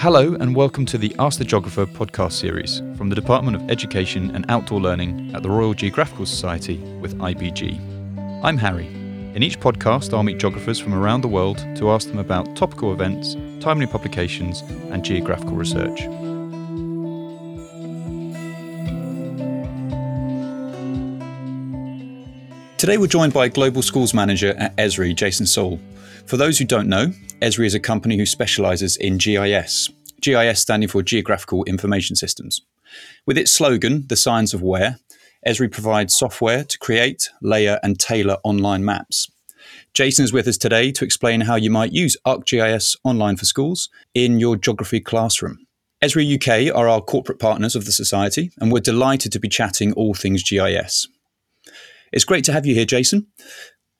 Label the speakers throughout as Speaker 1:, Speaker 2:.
Speaker 1: Hello, and welcome to the Ask the Geographer podcast series from the Department of Education and Outdoor Learning at the Royal Geographical Society with IBG. I'm Harry. In each podcast, I'll meet geographers from around the world to ask them about topical events, timely publications, and geographical research. Today, we're joined by Global Schools Manager at Esri, Jason Sawle. For those who don't know, Esri is a company who specialises in GIS, GIS standing for Geographical Information Systems. With its slogan, The Science of Where, Esri provides software to create, layer, and tailor online maps. Jason is with us today to explain how you might use ArcGIS online for schools in your geography classroom. Esri UK are our corporate partners of the Society, and we're delighted to be chatting all things GIS. It's great to have you here, Jason.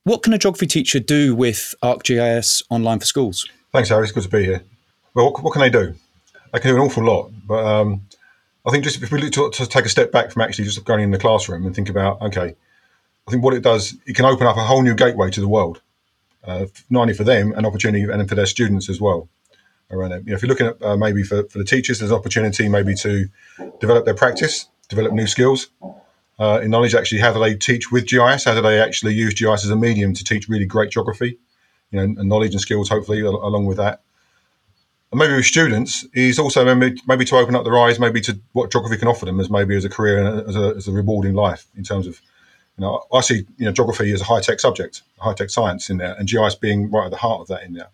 Speaker 1: What can a geography teacher do with ArcGIS online for schools?
Speaker 2: Thanks, Harry. It's good to be here. Well, what, what can they do? They can do an awful lot, but um, I think just if we look to, to, take a step back from actually just going in the classroom and think about, okay, I think what it does, it can open up a whole new gateway to the world, uh, not only for them, an opportunity, and for their students as well. Around it, you know, if you're looking at uh, maybe for, for the teachers, there's an opportunity maybe to develop their practice, develop new skills, uh, in knowledge actually how do they teach with GIS? How do they actually use GIS as a medium to teach really great geography? You know, and knowledge and skills hopefully along with that. And maybe with students is also maybe, maybe to open up their eyes, maybe to what geography can offer them as maybe as a career and as a, as a rewarding life in terms of, you know, I see you know geography as a high tech subject, high tech science in there, and GIS being right at the heart of that in there.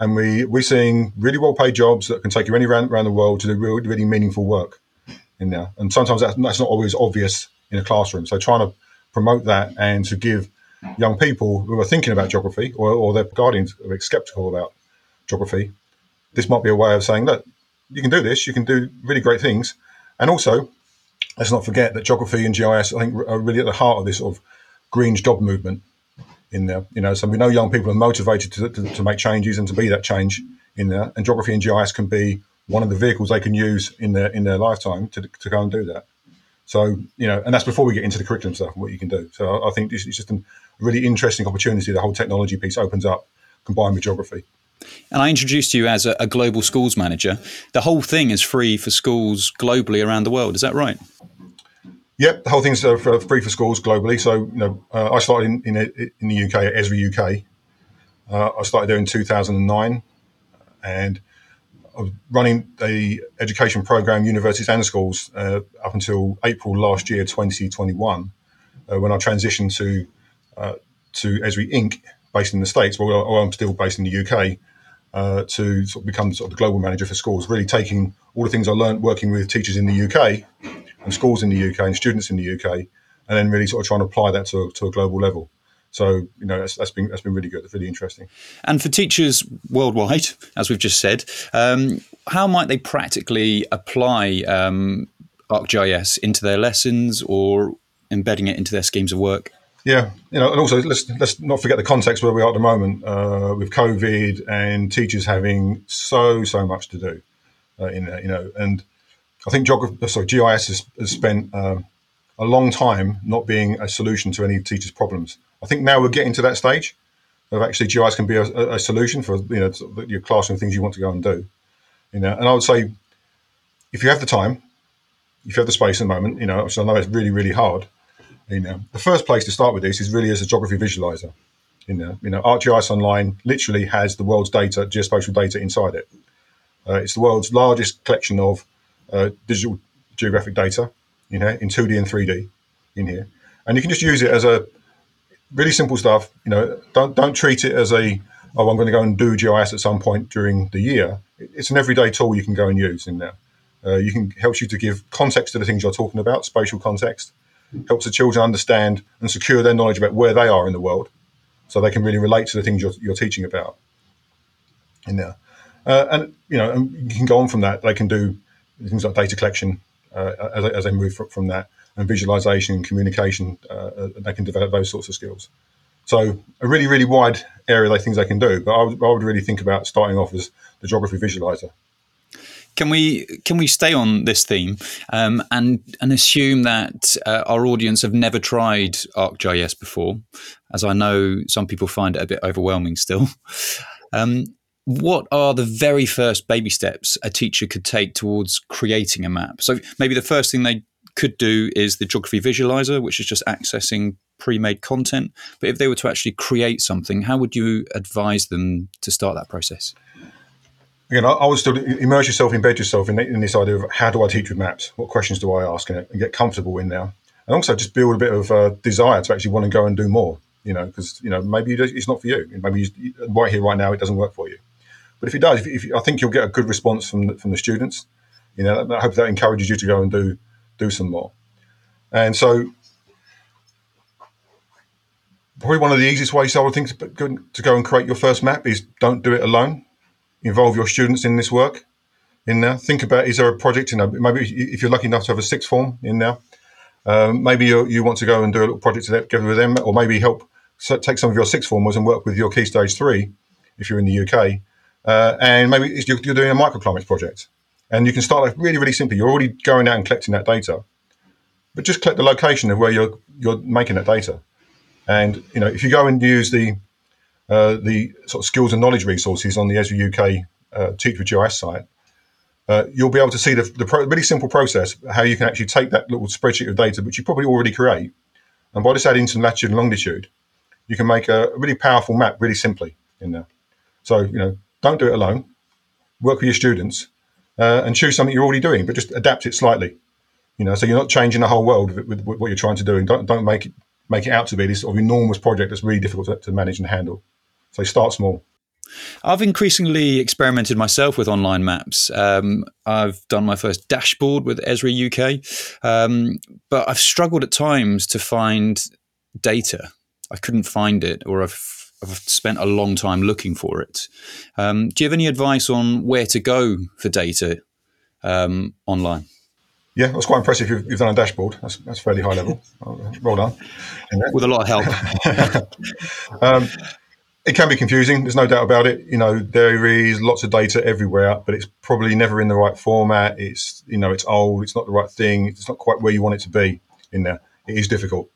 Speaker 2: And we we're seeing really well paid jobs that can take you anywhere around, the world to do really, really meaningful work in there. And sometimes that's, that's not always obvious in a classroom. So trying to promote that and to give young people who are thinking about geography or, or their guardians are skeptical about geography, this might be a way of saying, look, you can do this, you can do really great things. And also, let's not forget that geography and GIS, I think, are really at the heart of this sort of green job movement in there. You know, so we know young people are motivated to, to, to make changes and to be that change in there. And geography and GIS can be one of the vehicles they can use in their in their lifetime to, to go and do that. So you know, and that's before we get into the curriculum stuff and what you can do. So I think this is just a really interesting opportunity. The whole technology piece opens up combined with geography.
Speaker 1: And I introduced you as a, a global schools manager. The whole thing is free for schools globally around the world. Is that right?
Speaker 2: Yep, the whole thing's uh, for free for schools globally. So you know, uh, I started in, in, in the UK at Esri UK. Uh, I started there in 2009, and running the education program, universities and schools, uh, up until April last year, 2021, uh, when I transitioned to uh, to Esri Inc., based in the States. Well, I'm still based in the UK. Uh, to sort of become sort of the global manager for schools, really taking all the things I learned working with teachers in the UK and schools in the UK and students in the UK, and then really sort of trying to apply that to, to a global level. So you know that's, that's been that's been really good. Really interesting.
Speaker 1: And for teachers worldwide, as we've just said, um, how might they practically apply um, ArcGIS into their lessons or embedding it into their schemes of work?
Speaker 2: Yeah, you know, and also let's let's not forget the context where we are at the moment uh, with COVID and teachers having so so much to do uh, in. You know, and I think geography, sorry, GIS has, has spent um, a long time not being a solution to any teachers' problems. I think now we're getting to that stage of actually GIS can be a, a solution for you know your classroom things you want to go and do. You know, and I would say if you have the time, if you have the space at the moment, you know, so I know it's really really hard. You know, the first place to start with this is really as a geography visualizer. You know, you know, ArcGIS Online literally has the world's data, geospatial data inside it. Uh, it's the world's largest collection of uh, digital geographic data, you know, in 2D and 3D in here. And you can just use it as a really simple stuff. You know, don't don't treat it as a oh, I'm going to go and do GIS at some point during the year. It's an everyday tool you can go and use in there. Uh, you can helps you to give context to the things you're talking about, spatial context. Helps the children understand and secure their knowledge about where they are in the world, so they can really relate to the things you're, you're teaching about in there. Uh, and you know, and you can go on from that. They can do things like data collection uh, as, as, they move from, from that and visualization and communication, uh, uh, they can develop those sorts of skills. So a really, really wide area of things they can do. But I would, I would really think about starting off as the geography visualizer.
Speaker 1: Can we can we stay on this theme um, and and assume that uh, our audience have never tried ArcGIS before, as I know some people find it a bit overwhelming still. Um, what are the very first baby steps a teacher could take towards creating a map? So maybe the first thing they could do is the geography visualizer, which is just accessing pre-made content. But if they were to actually create something, how would you advise them to start that process?
Speaker 2: Again, I, would still immerse yourself, embed yourself in, in, this idea of how do I teach with maps? What questions do I ask, and, and get comfortable in there, and also just build a bit of uh, desire to actually want to go and do more. You know, because you know maybe it's not for you. Maybe you, right here, right now, it doesn't work for you. But if it does, if, if, I think you'll get a good response from the, from the students. You know, I hope that encourages you to go and do do some more. And so, probably one of the easiest ways I would think to, go and create your first map is don't do it alone. Involve your students in this work. In there, think about is there a project? You know, maybe if you're lucky enough to have a sixth form in there, um, maybe you, you want to go and do a little project together with them, or maybe help so take some of your sixth formers and work with your key stage three if you're in the UK uh, and maybe you're, you're, doing a microclimates project, and you can start like really, really simply. You're already going out and collecting that data, but just collect the location of where you're you're making that data. And you know, if you go and use the uh, the sort of skills and knowledge resources on the Esri UK uh, Teach with GIS site, uh, you'll be able to see the, the pro- really simple process how you can actually take that little spreadsheet of data, which you probably already create, and by just adding some latitude and longitude, you can make a really powerful map really simply in there. So you know, don't do it alone. Work with your students uh, and choose something you're already doing, but just adapt it slightly. You know, so you're not changing the whole world with, with, what you're trying to do, and don't don't make it make it out to be this sort of enormous project that's really difficult to, to manage and handle. So start small.
Speaker 1: I've increasingly experimented myself with online maps. Um, I've done my first dashboard with Esri UK, um, but I've struggled at times to find data. I couldn't find it, or I've I've spent a long time looking for it. Um, do you have any advice on where to go for data um, online?
Speaker 2: Yeah, that's quite impressive. You've, you've, done a dashboard. That's, that's fairly high level. Well done.
Speaker 1: With a lot of help.
Speaker 2: um, it can be confusing. There's no doubt about it. You know, there is lots of data everywhere, but it's probably never in the right format. It's you know, it's old. It's not the right thing. It's not quite where you want it to be in there. It is difficult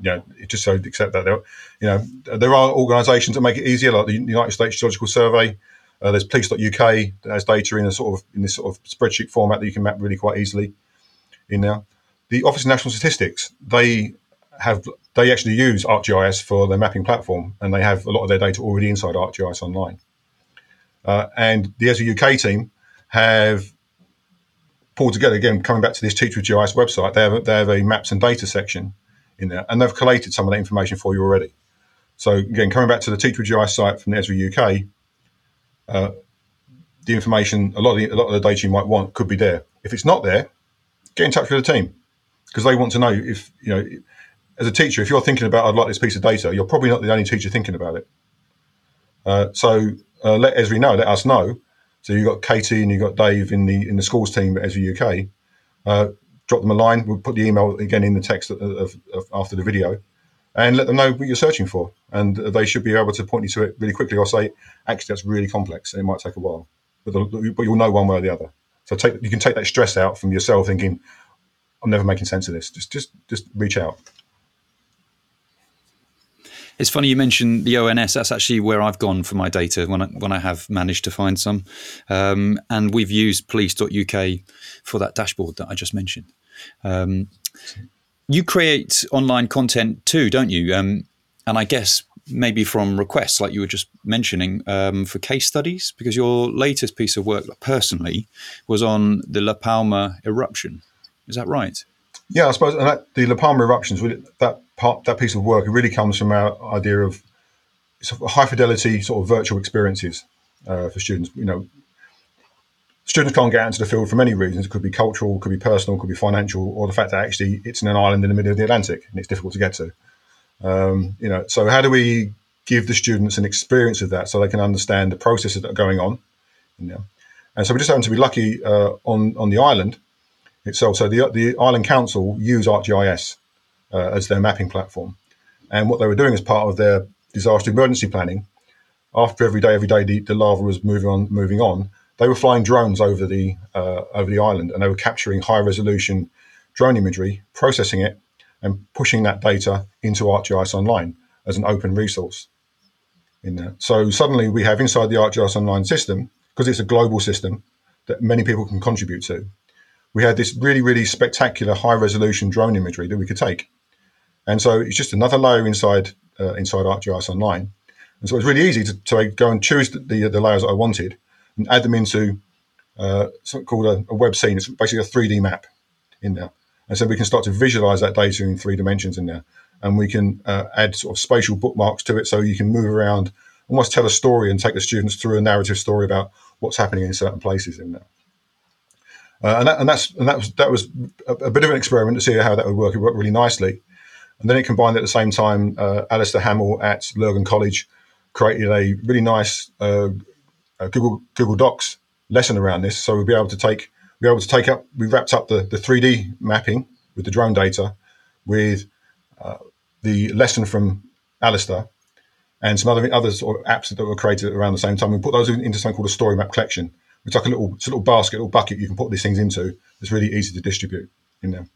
Speaker 2: you know, just so accept that there, you know, there are organisations that make it easier, like the United States Geological Survey. Uh, there's police.uk that has data in a sort of in this sort of spreadsheet format that you can map really quite easily in there. The Office of National Statistics, they have they actually use ArcGIS for their mapping platform, and they have a lot of their data already inside ArcGIS online. Uh, and the Esri UK team have pulled together again, coming back to this Teach with GIS website. They have they have a maps and data section in there, and they've collated some of that information for you already. So again, coming back to the Teach with GIS site from the Esri UK, uh, the information, a lot of the, a lot of the data you might want could be there. If it's not there, get in touch with the team because they want to know if you know. As a teacher, if you're thinking about I'd like this piece of data, you're probably not the only teacher thinking about it. Uh, so uh, let Esri know, let us know. So you've got Katie and you've got Dave in the in the schools team at Esri UK. Uh, drop them a line. We'll put the email again in the text of, of, of, after the video and let them know what you're searching for. And they should be able to point you to it really quickly or say, actually, that's really complex. And it might take a while, but, but you'll know one way or the other. So take, you can take that stress out from yourself thinking, I'm never making sense of this. Just, just, just reach out.
Speaker 1: It's funny you mentioned the ONS. That's actually where I've gone for my data when I, when I have managed to find some. Um, and we've used police.uk for that dashboard that I just mentioned. Um, you create online content too, don't you? Um, and I guess maybe from requests, like you were just mentioning, um, for case studies, because your latest piece of work, personally, was on the La Palma eruption. Is that right?
Speaker 2: Yeah, I suppose, and that, the La Palma eruptions, that part, that piece of work, it really comes from our idea of high fidelity, sort of virtual experiences uh, for students. You know, students can't get into the field for many reasons. It could be cultural, could be personal, could be financial, or the fact that actually it's in an island in the middle of the Atlantic and it's difficult to get to. Um, you know, so how do we give the students an experience of that so they can understand the processes that are going on? You know? And so we just happen to be lucky uh, on on the island itself. So the the island council use ArcGIS uh, as their mapping platform, and what they were doing as part of their disaster emergency planning, after every day, every day the, the lava was moving on, moving on they were flying drones over the uh, over the island, and they were capturing high resolution drone imagery, processing it, and pushing that data into ArcGIS Online as an open resource. in there. So suddenly we have inside the ArcGIS Online system, because it's a global system that many people can contribute to, we had this really, really spectacular high resolution drone imagery that we could take. And so it's just another layer inside uh, inside ArcGIS Online. And so it's really easy to, to go and choose the, the, the, layers that I wanted and add them into uh, something called a, a, web scene. It's basically a 3D map in there. And so we can start to visualize that data in three dimensions in there. And we can uh, add sort of spatial bookmarks to it so you can move around, almost tell a story and take the students through a narrative story about what's happening in certain places in there. Uh, and, that, and that's and that was that was a, a, bit of an experiment to see how that would work. It worked really nicely, and then it combined at the same time. Uh, Alistair Hamill at Lurgan College created a really nice uh, Google Google Docs lesson around this. So we'll be able to take be able to take up. We wrapped up the the 3D mapping with the drone data, with uh, the lesson from Alistair, and some other other sort of apps that were created around the same time. We put those into something called a story map collection. It's like a little, it's a little basket, little bucket you can put these things into. It's really easy to distribute in there.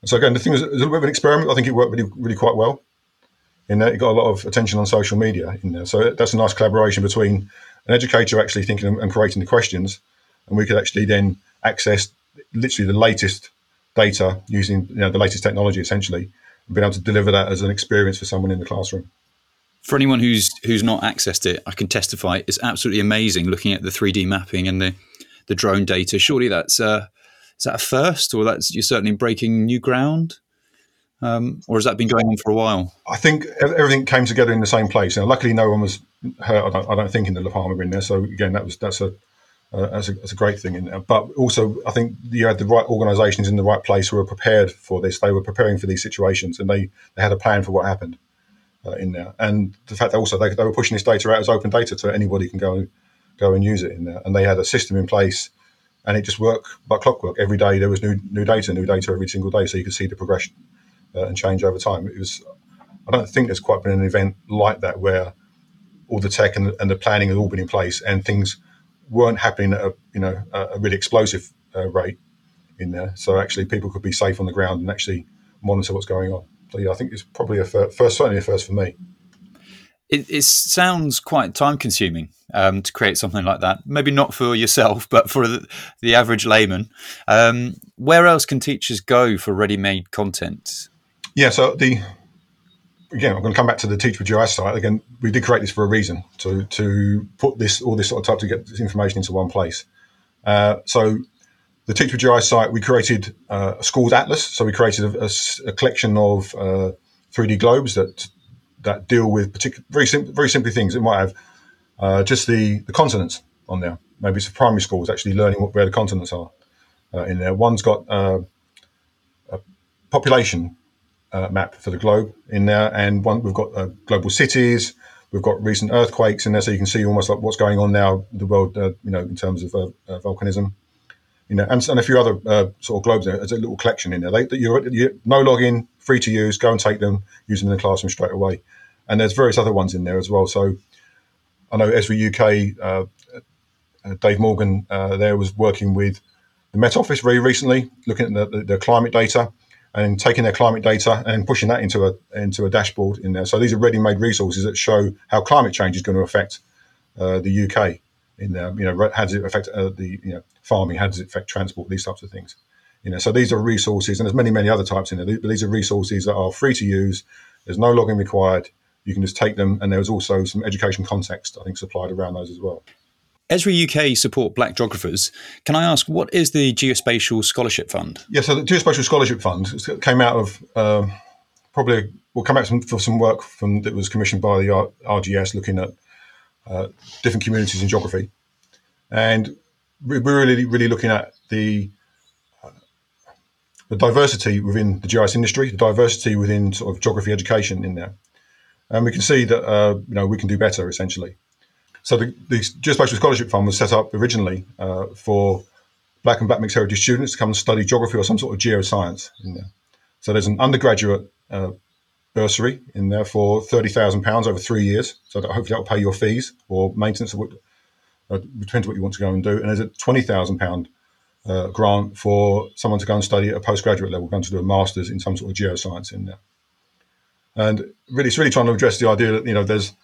Speaker 2: And so again, the thing was, was a little bit of an experiment. I think it worked really, really quite well. In there, it got a lot of attention on social media in there. So that's a nice collaboration between an educator actually thinking and creating the questions, and we could actually then access literally the latest data using you know, the latest technology essentially, and being able to deliver that as an experience for someone in the classroom.
Speaker 1: For anyone who's who's not accessed it, I can testify it's absolutely amazing looking at the 3D mapping and the the drone data. Surely that's uh, is that a first, or that's you're certainly breaking new ground, um, or has that been going on for a while?
Speaker 2: I think everything came together in the same place. And luckily, no one was hurt. I don't, I don't think in the La Palma in there. So again, that was that's a uh, that's, a, that's a great thing in there. But also, I think you had the right organisations in the right place who were prepared for this. They were preparing for these situations, and they, they had a plan for what happened uh, in there. And the fact that also they, they were pushing this data out as open data, so anybody can go go and use it in there. And they had a system in place, and it just worked like clockwork. Every day there was new new data, new data every single day, so you could see the progression uh, and change over time. It was. I don't think there's quite been an event like that where all the tech and, and the planning had all been in place and things weren't happening at a you know a really explosive uh, rate in there. So actually, people could be safe on the ground and actually monitor what's going on. Yeah, I think it's probably a first, certainly a first for me.
Speaker 1: It, it sounds quite time consuming um, to create something like that. Maybe not for yourself, but for the, the average layman. Um, where else can teachers go for ready made content?
Speaker 2: Yeah, so the again, I'm going to come back to the Teach with GIS site. Again, we did create this for a reason to to put this all this sort of type to get this information into one place. Uh, so the Teach with GIS site, we created uh, a schools atlas. So we created a, a, a collection of uh, 3D globes that that deal with particular very simple, very simply things. It might have uh, just the the continents on there. Maybe it's for primary schools actually learning what, where the continents are uh, in there. One's got uh, a population uh, map for the globe in there, and one we've got global cities. We've got recent earthquakes in there, so you can see almost like what's going on now in the world, you know, in terms of volcanism, you know, and, and, a few other uh, sort of globes there. There's a little collection in there. They, you're, you're, no login, free to use. Go and take them, use them in the classroom straight away. And there's various other ones in there as well. So I know Esri UK, Dave Morgan there was working with the Met Office very recently, looking at the, the, the climate data and taking their climate data and pushing that into a into a dashboard in there. So these are ready-made resources that show how climate change is going to affect uh, the UK. In there, you know, how does it affect uh, the you know farming? How does it affect transport? These types of things. You know, so these are resources, and there's many many other types in there. But these are resources that are free to use. There's no logging required. You can just take them, and there's also some education context I think supplied around those as well.
Speaker 1: Esri UK support black geographers. Can I ask, what is the Geospatial Scholarship Fund?
Speaker 2: Yeah, so the Geospatial Scholarship Fund came out of um, probably, will come out for some work from that was commissioned by the RGS looking at uh, different communities in geography. And we're really, really looking at the uh, the diversity within the GIS industry, the diversity within sort of geography education in there. And we can see that, uh, you know, we can do better essentially. So the, the Geospatial Scholarship Fund was set up originally uh, for Black and Black mixed heritage students to come and study geography or some sort of geoscience in there. So there's an undergraduate uh, bursary in there for thirty thousand pounds over three years. So that hopefully that will pay your fees or maintenance what uh, depends what you want to go and do. And there's a twenty thousand pound uh, grant for someone to go and study at a postgraduate level, going to do a master's in some sort of geoscience in there. And really, it's really trying to address the idea that you know there's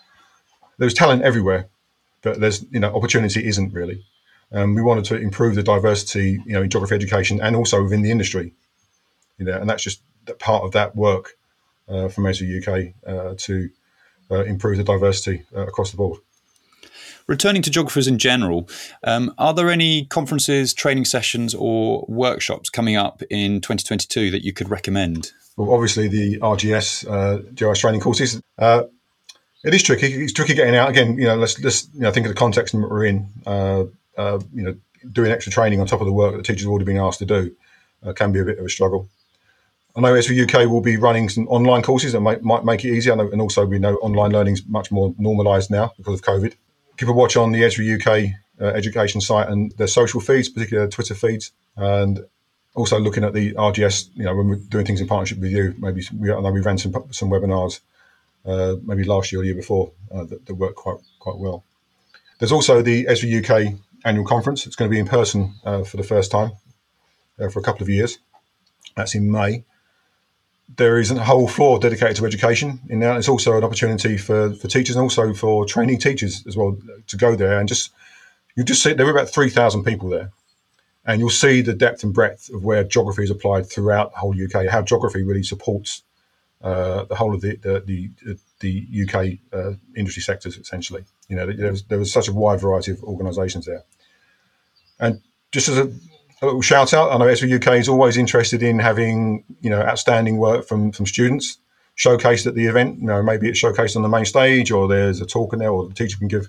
Speaker 2: there's talent everywhere, but there's you know opportunity isn't really. Um, we wanted to improve the diversity, you know, in geography education and also within the industry, you know, and that's just part of that work from Esri UK uh, to uh, improve the diversity uh, across the board.
Speaker 1: Returning to geographers in general, um, are there any conferences, training sessions, or workshops coming up in 2022 that you could recommend?
Speaker 2: Well, obviously the RGS uh, GIS training courses. Uh, it is tricky. It's tricky getting out. Again, you know, let's let's you know think of the context we're in. Uh, uh, you know, doing extra training on top of the work that the teachers have already been asked to do uh, can be a bit of a struggle. I know Esri UK will be running some online courses that might, might make it easier. Know, and also, we know online learning is much more normalised now because of COVID. Keep a watch on the Esri UK uh, education site and their social feeds, particularly their Twitter feeds, and also looking at the RGS. You know, when we're doing things in partnership with you, maybe we, I know we ran some some webinars uh, maybe last year or year before uh, that, that worked quite quite well. There's also the Esri UK annual conference. It's going to be in person uh, for the first time uh, for a couple of years. That's in May. There is a whole floor dedicated to education in there. It's also an opportunity for, for teachers and also for training teachers as well to go there and just you just see there were about three thousand people there, and you'll see the depth and breadth of where geography is applied throughout the whole UK. How geography really supports uh, the whole of the the, the, the UK uh, industry sectors essentially. You know, there was, there was such a wide variety of organisations there. And just as a, a, little shout out, I know Esri UK is always interested in having you know outstanding work from from students showcased at the event. You know, maybe it's showcased on the main stage, or there's a talk in there, or the teacher can give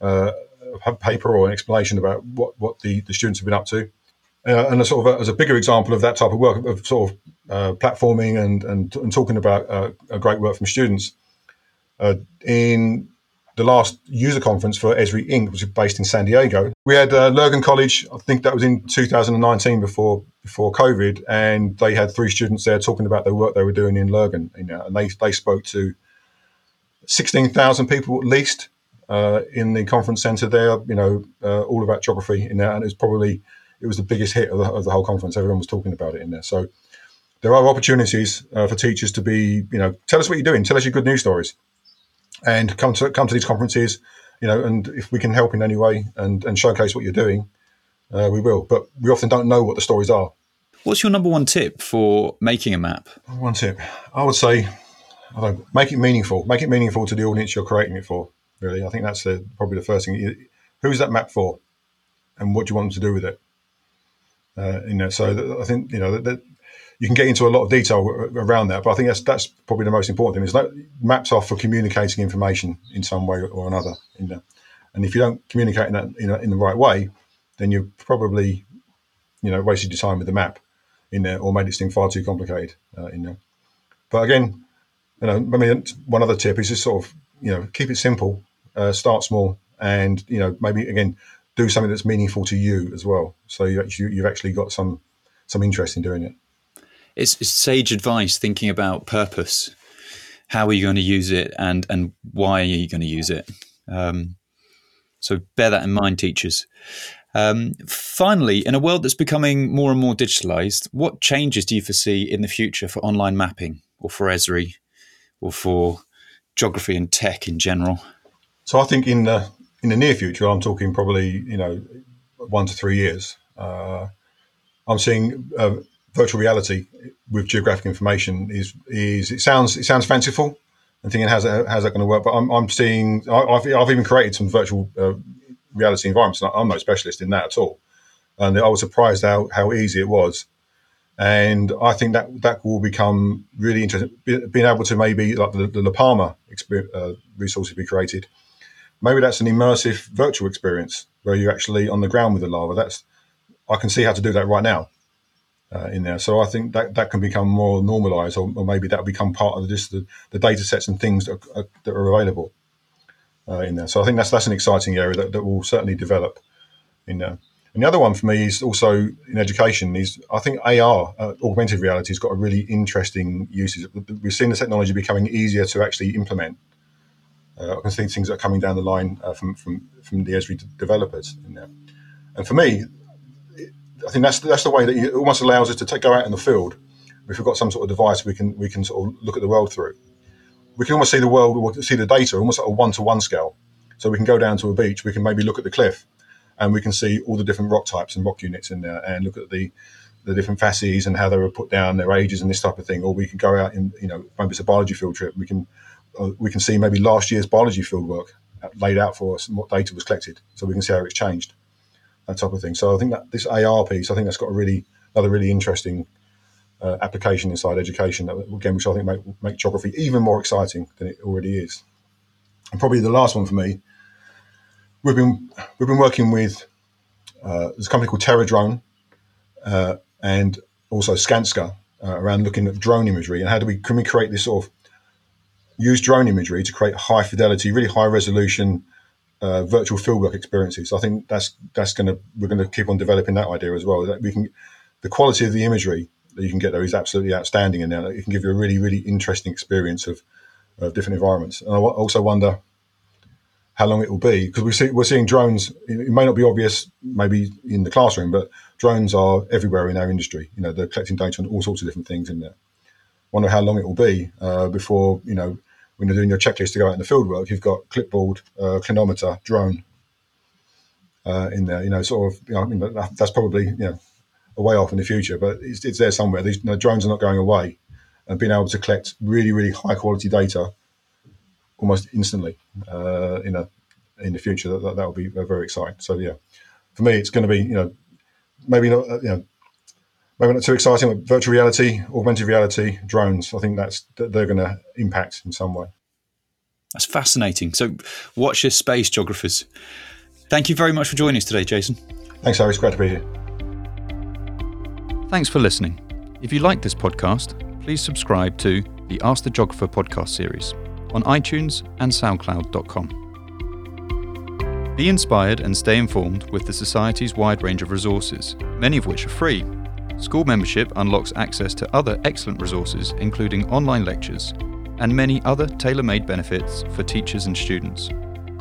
Speaker 2: uh, a paper or an explanation about what what the, the students have been up to. Uh, and a sort of a, as a bigger example of that type of work of sort of uh, platforming and, and, and talking about uh, a great work from students. Uh, in the last user conference for Esri Inc., which is based in San Diego, we had uh, Lurgan College. I think that was in 2019 before before COVID, and they had three students there talking about the work they were doing in Lurgan. You know, and they they spoke to 16,000 people at least uh, in the conference centre there. You know, uh, all about geography in there, and it was probably it was the biggest hit of the, of the whole conference. Everyone was talking about it in there. So there are opportunities uh, for teachers to be, you know, tell us what you're doing, tell us your good news stories, and come to come to these conferences, you know, and if we can help in any way and, and showcase what you're doing, uh, we will. But we often don't know what the stories are.
Speaker 1: What's your number one tip for making a map?
Speaker 2: One tip, I would say, I don't, make it meaningful. Make it meaningful to the audience you're creating it for. Really, I think that's the, probably the first thing. Who's that map for, and what do you want them to do with it? Uh, you know, so I think you know that, that, you can get into a lot of detail around that, but I think that's that's probably the most important thing. Is that maps are for communicating information in some way or another. You and if you don't communicate in that in, in the right way, then you're probably you know wasted your time with the map in there or made this thing far too complicated uh, in there. But again, you know, I mean, one other tip is just sort of you know keep it simple, uh, start small, and you know maybe again do something that's meaningful to you as well. So you actually, you've actually got some some interest in doing it.
Speaker 1: It's, sage advice thinking about purpose. How are you going to use it, and and why are you going to use it? Um, so bear that in mind, teachers. Um, finally, in a world that's becoming more and more digitalized, what changes do you foresee in the future for online mapping, or for Esri, or for geography and tech in general?
Speaker 2: So I think in the in the near future, I'm talking probably you know one to three years. Uh, I'm seeing uh, virtual reality with geographic information is is it sounds it sounds fanciful and thinking how's that, how's that going to work. But I'm, I'm seeing I've, I've even created some virtual uh, reality environments. I'm no specialist in that at all, and I was surprised how how easy it was. And I think that that will become really interesting. Being able to maybe like the, the La Palma uh, resources be created maybe that's an immersive virtual experience where you're actually on the ground with the lava. That's I can see how to do that right now uh, in there. So I think that that can become more normalized, or, or maybe that'll become part of just the, the data sets and things that are, that are available uh, in there. So I think that's that's an exciting area that, that will certainly develop in there. And the other one for me is also in education is I think AR, uh, augmented reality, has got a really interesting uses. We've seen the technology becoming easier to actually implement uh, I can see things that are coming down the line uh, from, from from the Esri developers in there. And for me, I think that's that's the way that it almost allows us to take, go out in the field. If we've got some sort of device, we can we can sort of look at the world through. we can almost see the world, or see the data almost at a one to one scale. So we can go down to a beach, we can maybe look at the cliff, and we can see all the different rock types and rock units in there, and look at the the different facies and how they were put down, their ages, and this type of thing. Or we can go out in, you know, maybe it's a biology field trip. We can uh, we can see maybe last year's biology field work laid out for us and what data was collected, so we can see how it's changed, that type of thing. So I think that this AR piece, I think that's got a really another really interesting uh, application inside education. That, again, which I think make make geography even more exciting than it already is. And probably the last one for me, we've been we've been working with uh, there's a company called TerraDrone uh, and also Skanska uh, around looking at drone imagery and how do we can we create this sort of use drone imagery to create high fidelity, really high resolution uh, virtual fieldwork experiences. I think that's that's going to we're going to keep on developing that idea as well. That we can the quality of the imagery that you can get there is absolutely outstanding, and it can give you a really really interesting experience of, of different environments. And I also wonder how long it will be because we see we're seeing drones. It may not be obvious maybe in the classroom, but drones are everywhere in our industry. You know, they're collecting data on all sorts of different things in there. Wonder how long it will be uh, before you know when you're doing your checklist to go out in the field work, you've got clipboard, uh, clinometer, drone uh, in there. You know, sort of. You know, I mean, that's probably you know a way off in the future, but it's, it's there somewhere. These you know, drones are not going away, and being able to collect really, really high quality data almost instantly uh, in a in the future. That that will be very exciting. So yeah, for me, it's going to be you know maybe not uh, you know maybe not too exciting, but virtual reality, augmented reality, drones. I think that's that they're going to impact in some way.
Speaker 1: That's fascinating. So watch this space, geographers. Thank you very much for joining us today, Jason.
Speaker 2: Thanks, Harry. It's great to be here.
Speaker 1: Thanks for listening. If you like this podcast, please subscribe to the Ask the Geographer podcast series on iTunes and SoundCloud.com. Be inspired and stay informed with the Society's wide range of resources, many of which are free. School membership unlocks access to other excellent resources, including online lectures and many other tailor made benefits for teachers and students.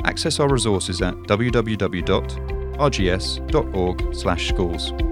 Speaker 1: Access our resources at www.rgs.org/schools.